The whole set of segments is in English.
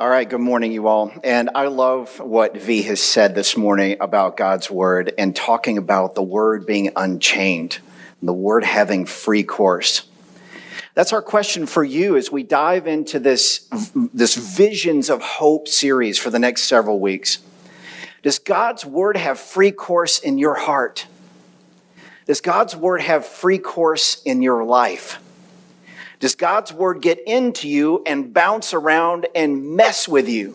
All right, good morning, you all. And I love what V has said this morning about God's word and talking about the word being unchained, the word having free course. That's our question for you as we dive into this, this Visions of Hope series for the next several weeks. Does God's word have free course in your heart? Does God's word have free course in your life? Does God's word get into you and bounce around and mess with you?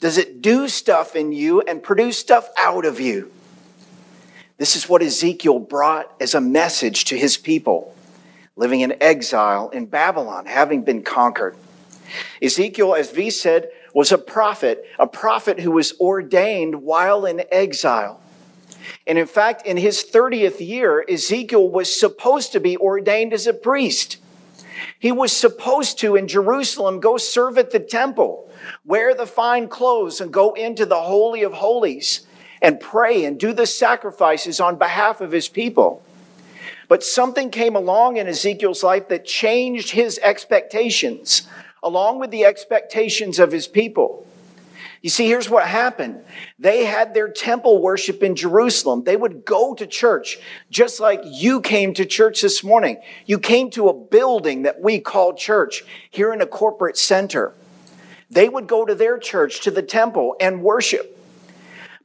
Does it do stuff in you and produce stuff out of you? This is what Ezekiel brought as a message to his people living in exile in Babylon, having been conquered. Ezekiel, as V said, was a prophet, a prophet who was ordained while in exile. And in fact, in his 30th year, Ezekiel was supposed to be ordained as a priest. He was supposed to, in Jerusalem, go serve at the temple, wear the fine clothes, and go into the Holy of Holies and pray and do the sacrifices on behalf of his people. But something came along in Ezekiel's life that changed his expectations, along with the expectations of his people. You see, here's what happened. They had their temple worship in Jerusalem. They would go to church just like you came to church this morning. You came to a building that we call church here in a corporate center. They would go to their church, to the temple, and worship.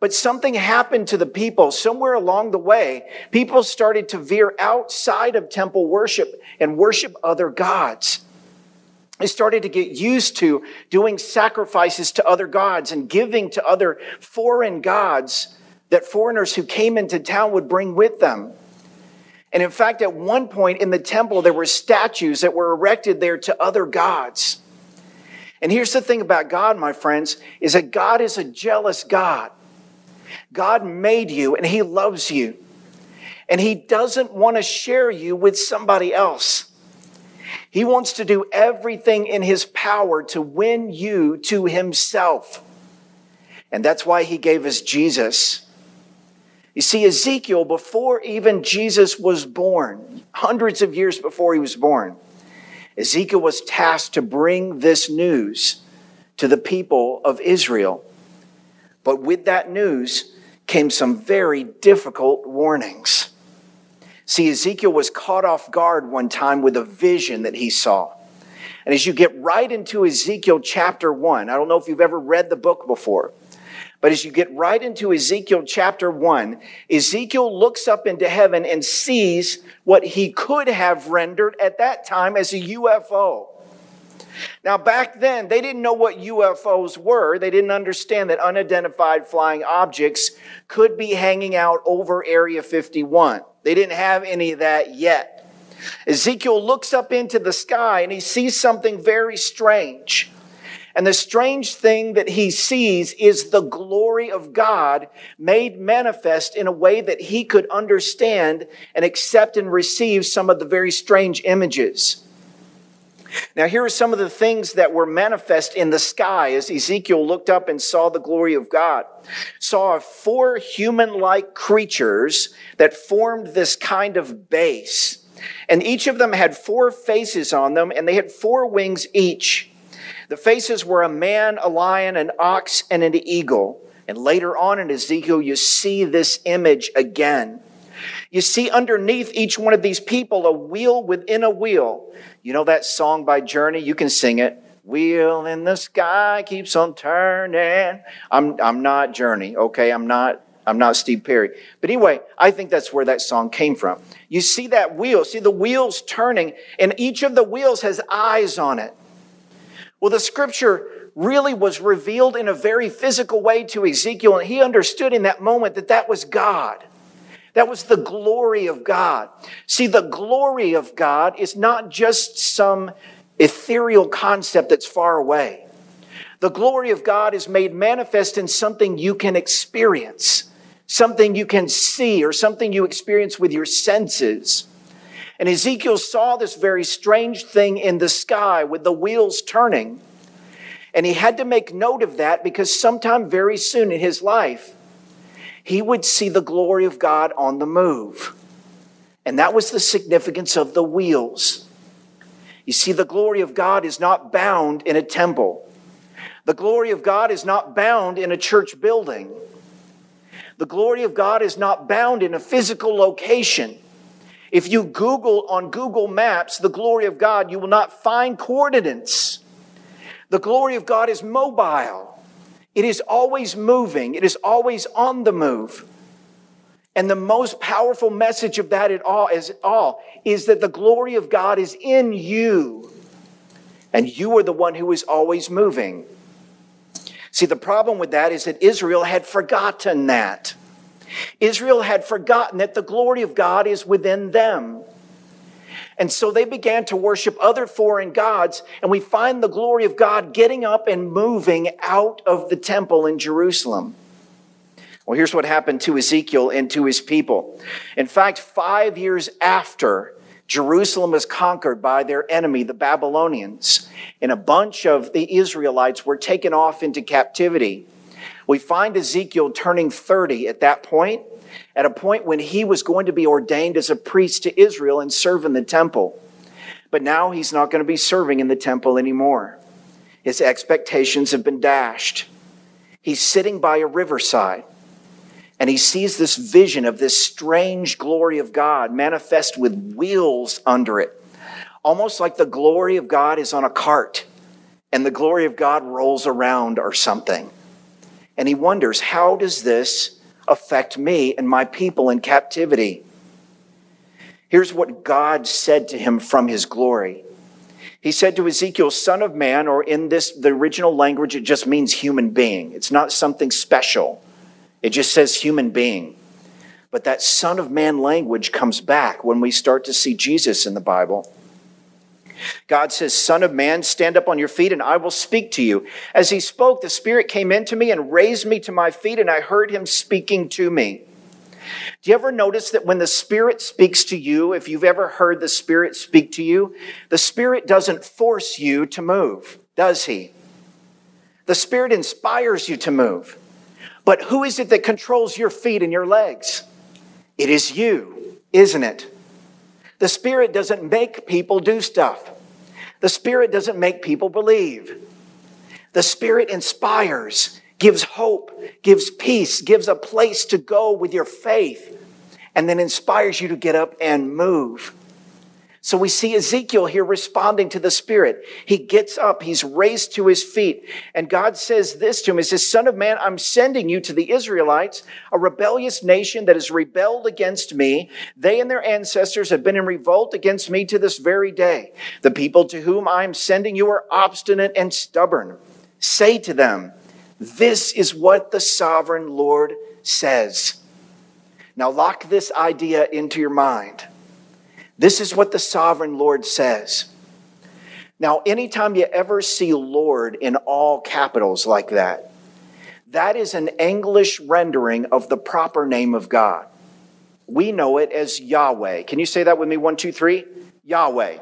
But something happened to the people somewhere along the way. People started to veer outside of temple worship and worship other gods. They started to get used to doing sacrifices to other gods and giving to other foreign gods that foreigners who came into town would bring with them. And in fact, at one point in the temple, there were statues that were erected there to other gods. And here's the thing about God, my friends, is that God is a jealous God. God made you and He loves you. And He doesn't want to share you with somebody else. He wants to do everything in his power to win you to himself. And that's why he gave us Jesus. You see, Ezekiel, before even Jesus was born, hundreds of years before he was born, Ezekiel was tasked to bring this news to the people of Israel. But with that news came some very difficult warnings. See, Ezekiel was caught off guard one time with a vision that he saw. And as you get right into Ezekiel chapter 1, I don't know if you've ever read the book before, but as you get right into Ezekiel chapter 1, Ezekiel looks up into heaven and sees what he could have rendered at that time as a UFO. Now, back then, they didn't know what UFOs were. They didn't understand that unidentified flying objects could be hanging out over Area 51. They didn't have any of that yet. Ezekiel looks up into the sky and he sees something very strange. And the strange thing that he sees is the glory of God made manifest in a way that he could understand and accept and receive some of the very strange images. Now, here are some of the things that were manifest in the sky as Ezekiel looked up and saw the glory of God. Saw four human like creatures that formed this kind of base. And each of them had four faces on them, and they had four wings each. The faces were a man, a lion, an ox, and an eagle. And later on in Ezekiel, you see this image again. You see underneath each one of these people a wheel within a wheel. You know that song by Journey? You can sing it. Wheel in the sky keeps on turning. I'm, I'm not Journey, okay? I'm not, I'm not Steve Perry. But anyway, I think that's where that song came from. You see that wheel, see the wheels turning, and each of the wheels has eyes on it. Well, the scripture really was revealed in a very physical way to Ezekiel, and he understood in that moment that that was God. That was the glory of God. See, the glory of God is not just some ethereal concept that's far away. The glory of God is made manifest in something you can experience, something you can see, or something you experience with your senses. And Ezekiel saw this very strange thing in the sky with the wheels turning. And he had to make note of that because sometime very soon in his life, he would see the glory of God on the move. And that was the significance of the wheels. You see, the glory of God is not bound in a temple. The glory of God is not bound in a church building. The glory of God is not bound in a physical location. If you Google on Google Maps the glory of God, you will not find coordinates. The glory of God is mobile. It is always moving. It is always on the move. And the most powerful message of that at all is all is that the glory of God is in you. And you are the one who is always moving. See, the problem with that is that Israel had forgotten that. Israel had forgotten that the glory of God is within them. And so they began to worship other foreign gods, and we find the glory of God getting up and moving out of the temple in Jerusalem. Well, here's what happened to Ezekiel and to his people. In fact, five years after Jerusalem was conquered by their enemy, the Babylonians, and a bunch of the Israelites were taken off into captivity. We find Ezekiel turning 30 at that point, at a point when he was going to be ordained as a priest to Israel and serve in the temple. But now he's not going to be serving in the temple anymore. His expectations have been dashed. He's sitting by a riverside and he sees this vision of this strange glory of God manifest with wheels under it, almost like the glory of God is on a cart and the glory of God rolls around or something. And he wonders, how does this affect me and my people in captivity? Here's what God said to him from his glory. He said to Ezekiel, son of man, or in this, the original language, it just means human being. It's not something special. It just says human being. But that son of man language comes back when we start to see Jesus in the Bible. God says, Son of man, stand up on your feet and I will speak to you. As he spoke, the Spirit came into me and raised me to my feet, and I heard him speaking to me. Do you ever notice that when the Spirit speaks to you, if you've ever heard the Spirit speak to you, the Spirit doesn't force you to move, does he? The Spirit inspires you to move. But who is it that controls your feet and your legs? It is you, isn't it? The Spirit doesn't make people do stuff. The Spirit doesn't make people believe. The Spirit inspires, gives hope, gives peace, gives a place to go with your faith, and then inspires you to get up and move. So we see Ezekiel here responding to the Spirit. He gets up, he's raised to his feet, and God says this to him. He says, Son of man, I'm sending you to the Israelites, a rebellious nation that has rebelled against me. They and their ancestors have been in revolt against me to this very day. The people to whom I am sending you are obstinate and stubborn. Say to them, This is what the sovereign Lord says. Now lock this idea into your mind. This is what the sovereign Lord says. Now, anytime you ever see Lord in all capitals like that, that is an English rendering of the proper name of God. We know it as Yahweh. Can you say that with me? One, two, three. Yahweh.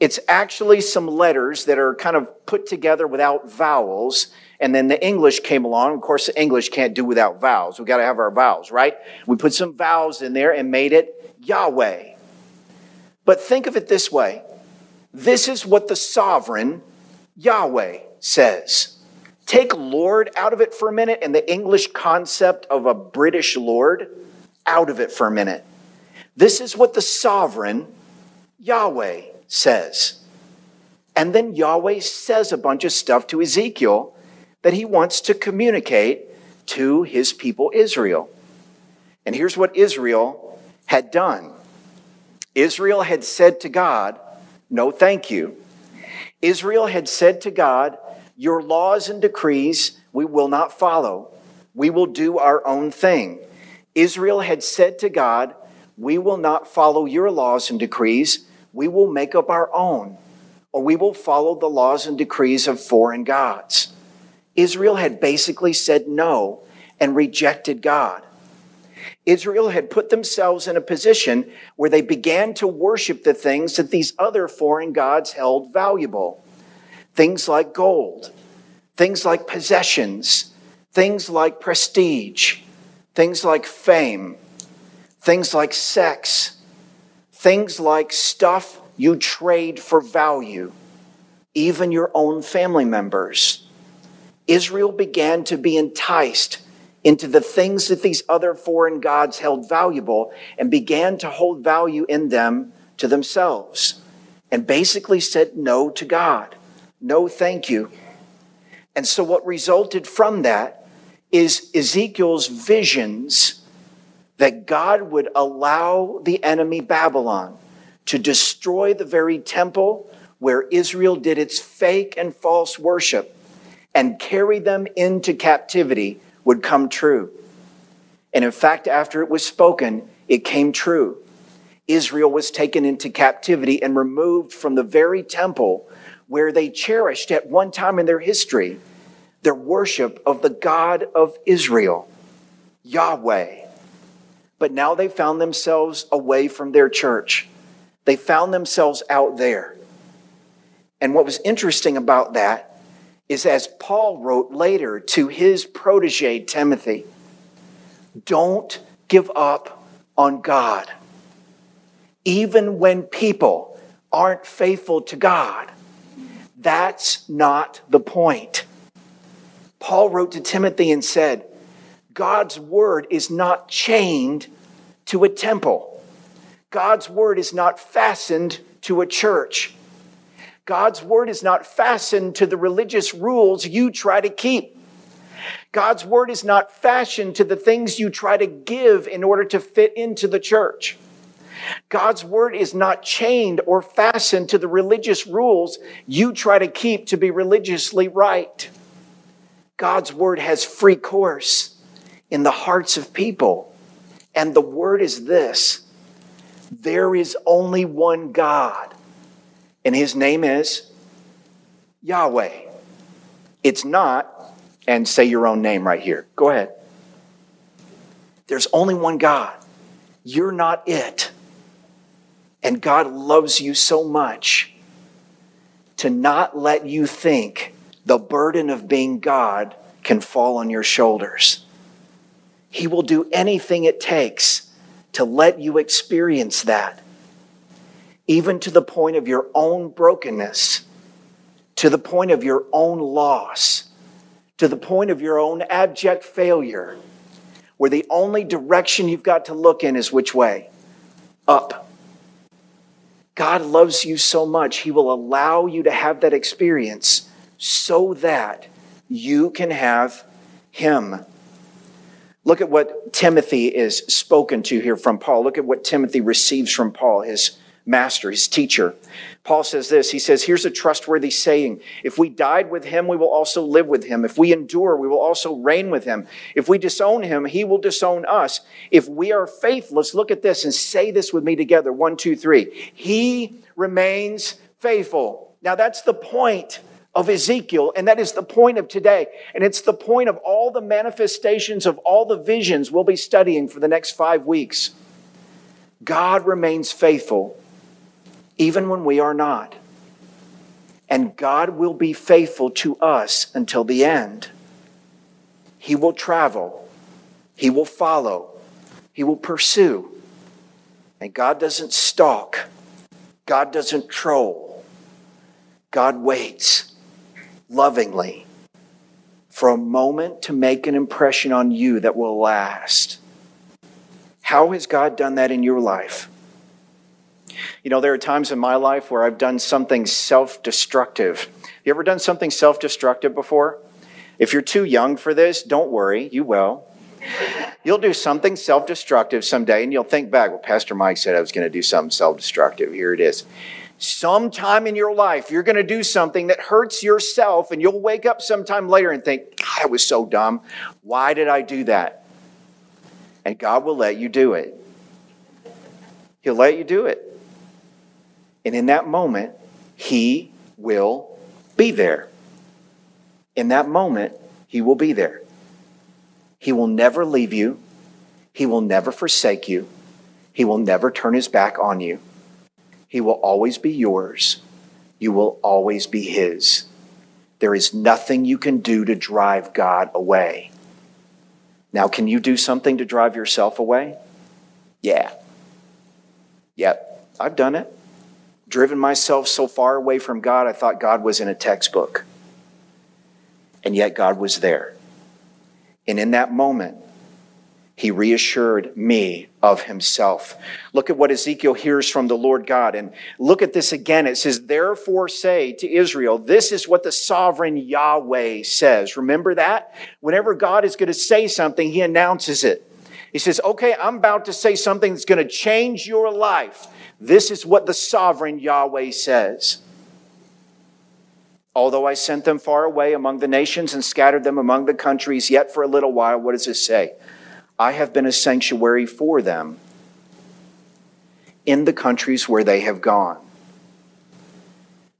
It's actually some letters that are kind of put together without vowels. And then the English came along. Of course, the English can't do without vowels. We've got to have our vowels, right? We put some vowels in there and made it Yahweh. But think of it this way this is what the sovereign Yahweh says. Take Lord out of it for a minute and the English concept of a British Lord out of it for a minute. This is what the sovereign Yahweh says. And then Yahweh says a bunch of stuff to Ezekiel that he wants to communicate to his people Israel. And here's what Israel had done Israel had said to God, No, thank you. Israel had said to God, Your laws and decrees we will not follow. We will do our own thing. Israel had said to God, We will not follow your laws and decrees. We will make up our own, or we will follow the laws and decrees of foreign gods. Israel had basically said no and rejected God. Israel had put themselves in a position where they began to worship the things that these other foreign gods held valuable. Things like gold, things like possessions, things like prestige, things like fame, things like sex, things like stuff you trade for value, even your own family members. Israel began to be enticed into the things that these other foreign gods held valuable and began to hold value in them to themselves and basically said no to God. No, thank you. And so, what resulted from that is Ezekiel's visions that God would allow the enemy Babylon to destroy the very temple where Israel did its fake and false worship and carry them into captivity would come true. And in fact, after it was spoken, it came true. Israel was taken into captivity and removed from the very temple where they cherished at one time in their history their worship of the God of Israel, Yahweh. But now they found themselves away from their church. They found themselves out there. And what was interesting about that is as Paul wrote later to his protege, Timothy, don't give up on God. Even when people aren't faithful to God, that's not the point. Paul wrote to Timothy and said, God's word is not chained to a temple. God's word is not fastened to a church. God's word is not fastened to the religious rules you try to keep. God's word is not fashioned to the things you try to give in order to fit into the church. God's word is not chained or fastened to the religious rules you try to keep to be religiously right. God's word has free course in the hearts of people. And the word is this there is only one God, and his name is Yahweh. It's not, and say your own name right here. Go ahead. There's only one God. You're not it. And God loves you so much to not let you think the burden of being God can fall on your shoulders. He will do anything it takes to let you experience that, even to the point of your own brokenness, to the point of your own loss, to the point of your own abject failure, where the only direction you've got to look in is which way? Up. God loves you so much, He will allow you to have that experience so that you can have Him. Look at what Timothy is spoken to here from Paul. Look at what Timothy receives from Paul, his master, his teacher. Paul says this He says, Here's a trustworthy saying If we died with him, we will also live with him. If we endure, we will also reign with him. If we disown him, he will disown us. If we are faithless, look at this and say this with me together. One, two, three. He remains faithful. Now that's the point of Ezekiel, and that is the point of today. And it's the point of all the manifestations of all the visions we'll be studying for the next five weeks. God remains faithful even when we are not. And God will be faithful to us until the end. He will travel, He will follow, He will pursue. And God doesn't stalk, God doesn't troll. God waits lovingly for a moment to make an impression on you that will last. How has God done that in your life? You know, there are times in my life where I've done something self destructive. You ever done something self destructive before? If you're too young for this, don't worry, you will. You'll do something self destructive someday and you'll think back, well, Pastor Mike said I was going to do something self destructive. Here it is. Sometime in your life, you're going to do something that hurts yourself, and you'll wake up sometime later and think, I was so dumb. Why did I do that? And God will let you do it. He'll let you do it. And in that moment, He will be there. In that moment, He will be there. He will never leave you. He will never forsake you. He will never turn His back on you. He will always be yours. You will always be His. There is nothing you can do to drive God away. Now, can you do something to drive yourself away? Yeah. Yep, I've done it driven myself so far away from God, I thought God was in a textbook. And yet God was there. And in that moment, he reassured me of himself. Look at what Ezekiel hears from the Lord God. And look at this again. It says, Therefore say to Israel, this is what the sovereign Yahweh says. Remember that? Whenever God is going to say something, he announces it. He says, Okay, I'm about to say something that's going to change your life. This is what the sovereign Yahweh says. Although I sent them far away among the nations and scattered them among the countries, yet for a little while, what does it say? I have been a sanctuary for them in the countries where they have gone.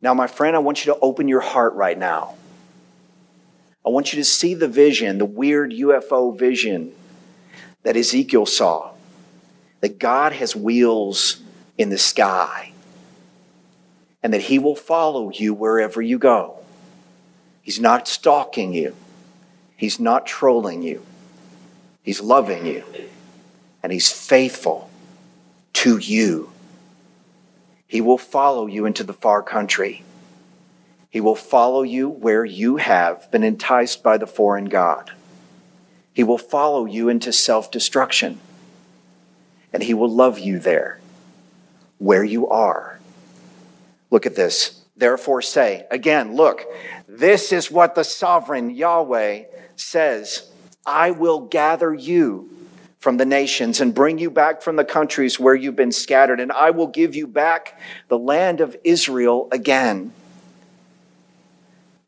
Now, my friend, I want you to open your heart right now. I want you to see the vision, the weird UFO vision that Ezekiel saw. That God has wheels in the sky and that He will follow you wherever you go. He's not stalking you, He's not trolling you. He's loving you, and He's faithful to you. He will follow you into the far country. He will follow you where you have been enticed by the foreign God. He will follow you into self destruction. And He will love you there, where you are. Look at this. Therefore, say, again, look, this is what the sovereign Yahweh says I will gather you from the nations and bring you back from the countries where you've been scattered, and I will give you back the land of Israel again.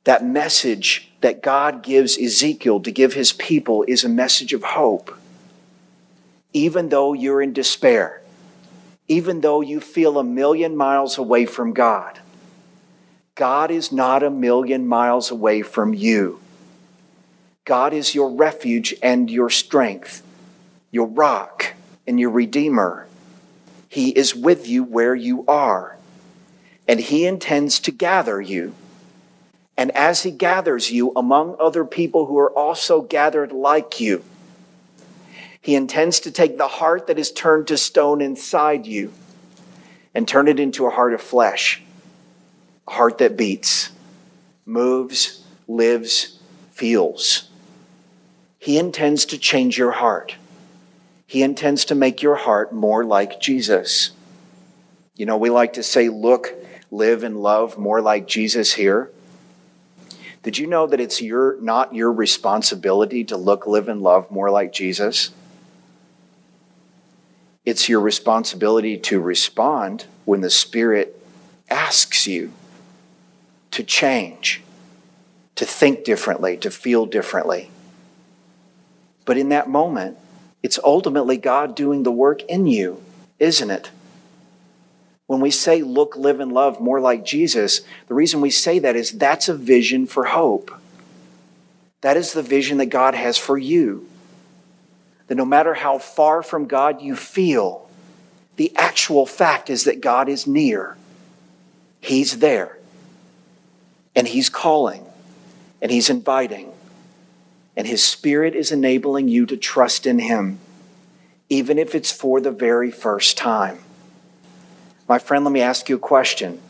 That message that God gives Ezekiel to give his people is a message of hope. Even though you're in despair, even though you feel a million miles away from God, God is not a million miles away from you. God is your refuge and your strength, your rock and your redeemer. He is with you where you are, and He intends to gather you. And as He gathers you among other people who are also gathered like you, He intends to take the heart that is turned to stone inside you and turn it into a heart of flesh, a heart that beats, moves, lives, feels. He intends to change your heart. He intends to make your heart more like Jesus. You know, we like to say, look, live, and love more like Jesus here. Did you know that it's your, not your responsibility to look, live, and love more like Jesus? It's your responsibility to respond when the Spirit asks you to change, to think differently, to feel differently. But in that moment, it's ultimately God doing the work in you, isn't it? When we say look, live, and love more like Jesus, the reason we say that is that's a vision for hope. That is the vision that God has for you. That no matter how far from God you feel, the actual fact is that God is near. He's there. And He's calling. And He's inviting and His Spirit is enabling you to trust in Him, even if it's for the very first time. My friend, let me ask you a question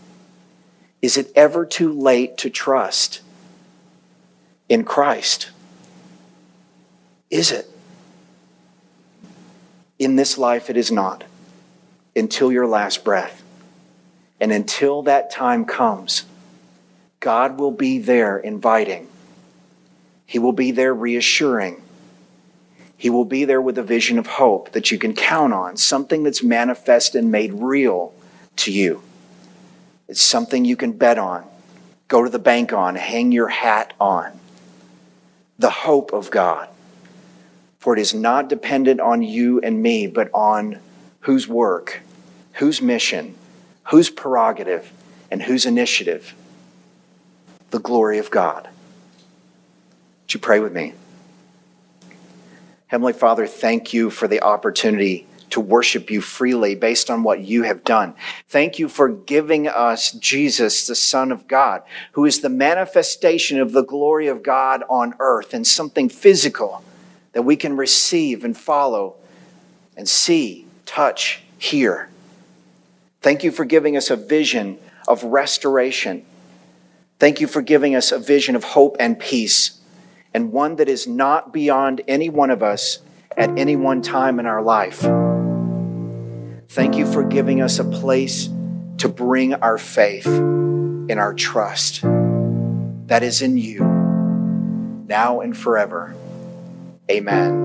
Is it ever too late to trust in Christ? Is it? In this life, it is not until your last breath. And until that time comes, God will be there inviting he will be there reassuring. He will be there with a vision of hope that you can count on, something that's manifest and made real to you. It's something you can bet on, go to the bank on, hang your hat on. The hope of God. For it is not dependent on you and me, but on whose work, whose mission, whose prerogative, and whose initiative? The glory of God. Would you pray with me? Heavenly Father, thank you for the opportunity to worship you freely based on what you have done. Thank you for giving us Jesus, the Son of God, who is the manifestation of the glory of God on earth and something physical that we can receive and follow and see, touch, hear. Thank you for giving us a vision of restoration Thank you for giving us a vision of hope and peace, and one that is not beyond any one of us at any one time in our life. Thank you for giving us a place to bring our faith and our trust that is in you, now and forever. Amen.